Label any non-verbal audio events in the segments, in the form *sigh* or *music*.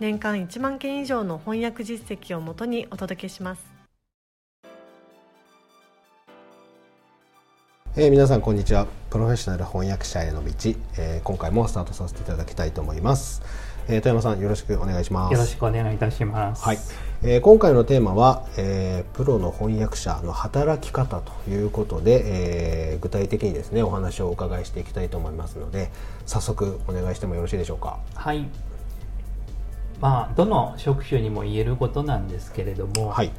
年間1万件以上の翻訳実績をもとにお届けします。えー、皆さんこんにちは。プロフェッショナル翻訳者への道、えー、今回もスタートさせていただきたいと思います、えー、富山さんよろしくお願いします。よろしくお願いいたします。はい、えー、今回のテーマは、えー、プロの翻訳者の働き方ということで、えー、具体的にですねお話をお伺いしていきたいと思いますので早速お願いしてもよろしいでしょうか？はいまあどの職種にも言えることなんですけれども、はい、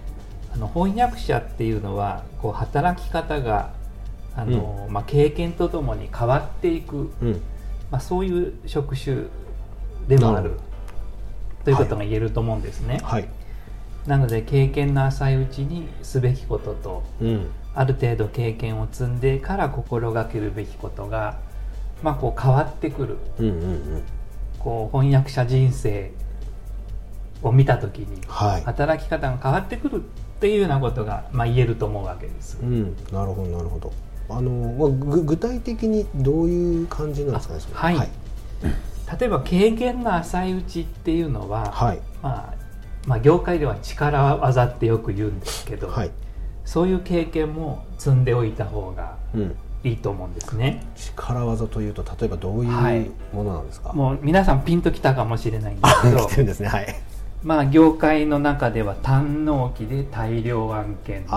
あの翻訳者っていうのはこう働き方があの、うん、まあ、経験とともに変わっていく、うん、まあ、そういう職種でもあるということが言えると思うんですね。はい、なので経験の浅いうちにすべきことと、うん、ある程度経験を積んでから心がけるべきことが、まあ、こう変わってくる、うんうんうん、こう翻訳者人生を見た時に、はい、働き方が変わってくるっていうようなことが、まあ、言えると思うわけです。うん、なるほどなるほど。あの具体的にどういう感じなんですか？ねは。い、はい、例えば経験の浅いうちっていうのは、はい、まあ、まあ業界では力技ってよく言うんですけど、はい、そういう経験も積んでおいた方がいいと思うんですね、うん、力技というと例えばどういうものなんですか、もう皆さんピンときたかもしれないんですけど *laughs* ですね。はいまあ、業界の中では単納期で大量案件で、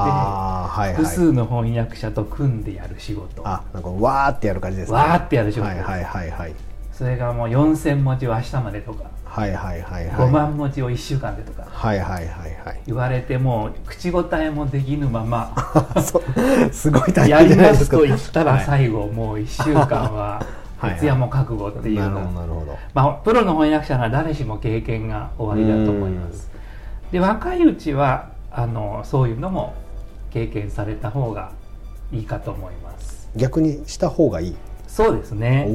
複数の翻訳者と組んでやる仕事。あなんかわーってやる感じですね。わーってやる仕事。はいはいはいはい。それがもう4000文字を明日までとかはいはいはいはい。5万文字を1週間でとかはいはいはいはい。言われても口答えもできぬまま *laughs* すごい大変やりますと言ったら最後もう1週間は *laughs* 徹夜も覚悟っていうの。まあ、プロの翻訳者なら誰しも経験が終わりだと思います。で若いうちはあのそういうのも経験された方がいいかと思います。逆にした方がいい？そうですね。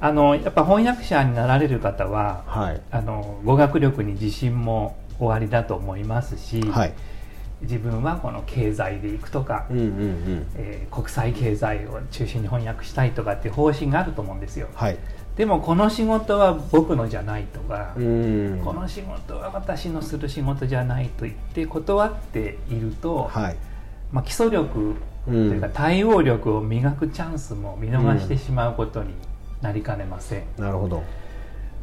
あのやっぱ翻訳者になられる方は、はい、あの語学力に自信もおありだと思いますし、はい自分はこの経済でいくとか、うんうんうん、えー、国際経済を中心に翻訳したいとかっていう方針があると思うんですよ。はい、でもこの仕事は僕のじゃないとか、この仕事は私のする仕事じゃないと言って断っていると、はい、まあ、基礎力というか対応力を磨くチャンスも見逃してしまうことになりかねません。なるほど。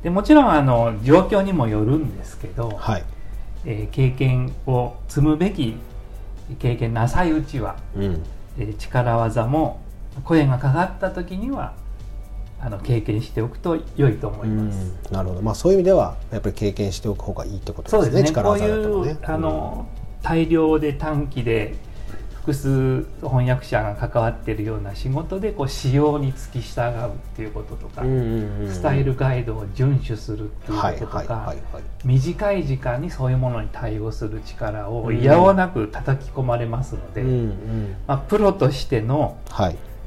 でもちろんあの状況にもよるんですけど、はいえー、経験を積むべき経験なさいうちは、うん、えー、力技も声がかかった時にはあの経験しておくと良いと思います。なるほど。まあそういう意味ではやっぱり経験しておく方がいいってことですね。そうですね。こういうあの、大量で短期で複数翻訳者が関わっているような仕事でこう仕様に付き従うっていうこととか、スタイルガイドを遵守するっていうこととか短い時間にそういうものに対応する力をいやおなく叩き込まれますので、まあ、プロとしての、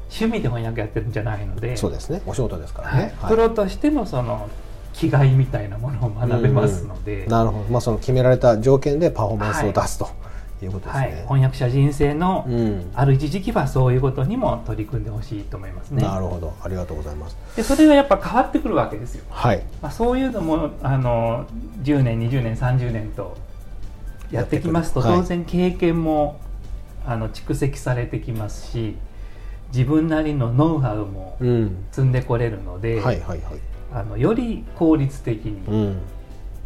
趣味で翻訳やってるんじゃないのでそうですね。お仕事ですからね、プロとしてのその気概みたいなものを学べますので、なるほど、まあ、その決められた条件でパフォーマンスを出すと。いうことですね、はい、翻訳者人生のある一時期はそういうことにも取り組んでほしいと思いますね。なるほど。ありがとうございます。でそれがやっぱ変わってくるわけですよ。はい、まあ、そういうのもあの10年20年30年とやってきますと当然経験も、はい、あの蓄積されてきますし自分なりのノウハウも積んでこれるので、あのより効率的に、うん、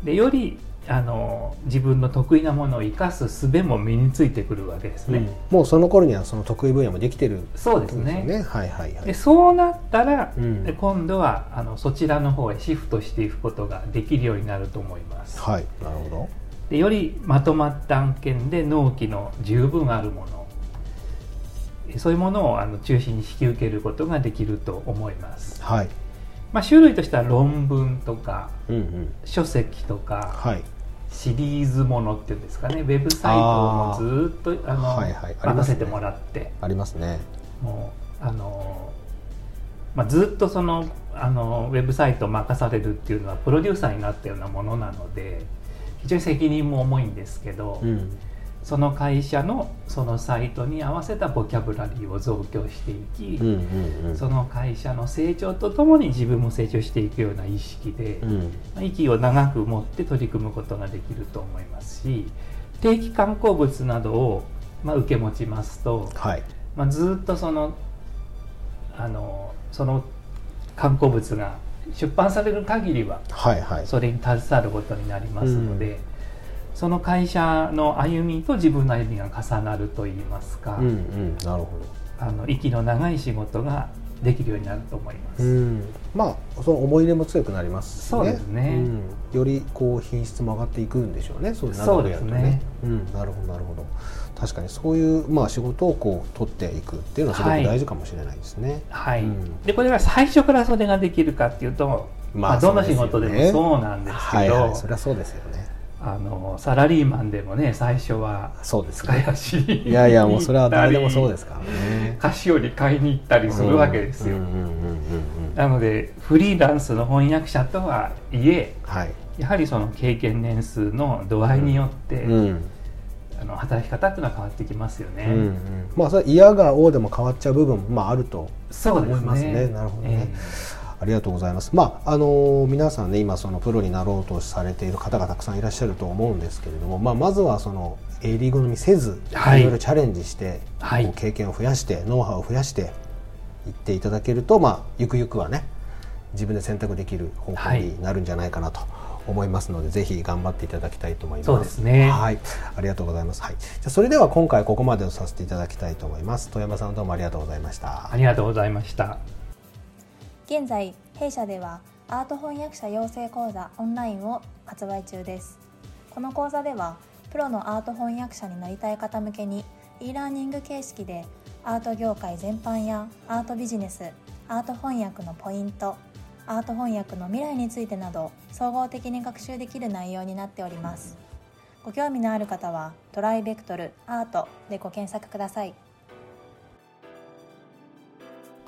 でよりあの自分の得意なものを生かす術も身についてくるわけですね、うん、もうその頃にはその得意分野もできてる、そうですね、ね、はいはいはい。でそうなったら、うん、今度はあのそちらの方へシフトしていくことができるようになると思います。はい。なるほど。でよりまとまった案件で納期の十分あるもの。そういうものをあの中心に引き受けることができると思います。はい、まあ、種類としては論文とか、うんうん、書籍とか、はい、シリーズものっていうんですかね。ウェブサイトをずっとあの、はいはい、任せてもらって。ありますね。もうあの、まあ、ずっとそのあのウェブサイトを任されるっていうのはプロデューサーになったようなものなので非常に責任も重いんですけど、うん、その会社のそのサイトに合わせたボキャブラリーを増強していき、うんうんうん、その会社の成長とともに自分も成長していくような意識で、うん、息を長く持って取り組むことができると思いますし定期観光物などを、まあ、受け持ちますと、はい、まあ、ずっとそのあのその観光物が出版される限りは、はいはい、それに携わることになりますので。うんその会社の歩みと自分の歩みが重なるといいますか、うんうん、なるほどあの息の長い仕事ができるようになると思います。うん、まあその思い入れも強くなりますしね。そうですね。うん、よりこう品質も上がっていくんでしょうね。そうそうですね。うん、なるほどなるほど。確かにそういうまあ仕事をこう取っていくっていうのはすごく大事かもしれないですね。はい。うん、でこれが最初からそれができるかっていうと、まあ、どの仕事でもそうなんですけど、はいはい、それはそうですよね。あのサラリーマンでもね最初はそうですね。いやいやもうそれは誰でもそうですからね。菓子折り買いに行ったりするわけですよ。なのでフリーランスの翻訳者とはいえ、はい、やはりその経験年数の度合いによって、うん。うん。あの働き方っていうのは変わってきますよね。うんうん、まあそれ嫌が王でも変わっちゃう部分もまああると思いますね。すね。なるほどね。えーありがとうございます。まああの皆さんね今そのプロになろうとされている方がたくさんいらっしゃると思うんですけれども、まあまずはその A リーグ飲みせず、はい、いろいろチャレンジして、はい、経験を増やしてノウハウを増やしていっていただけると、まあゆくゆくはね自分で選択できる方法になるんじゃないかなと。思いますのでぜひ頑張っていただきたいと思います。そうですね。はい、ありがとうございます。はい。じゃそれでは今回ここまでとさせていただきたいと思います。富山さんどうもありがとうございました。ありがとうございました。現在弊社ではアート翻訳者養成講座オンラインを発売中ですこの講座ではプロのアート翻訳者になりたい方向けに e ラーニング形式でアート業界全般やアートビジネスアート翻訳のポイントアート翻訳の未来についてなど総合的に学習できる内容になっております。ご興味のある方はトライベクトルアートでご検索ください。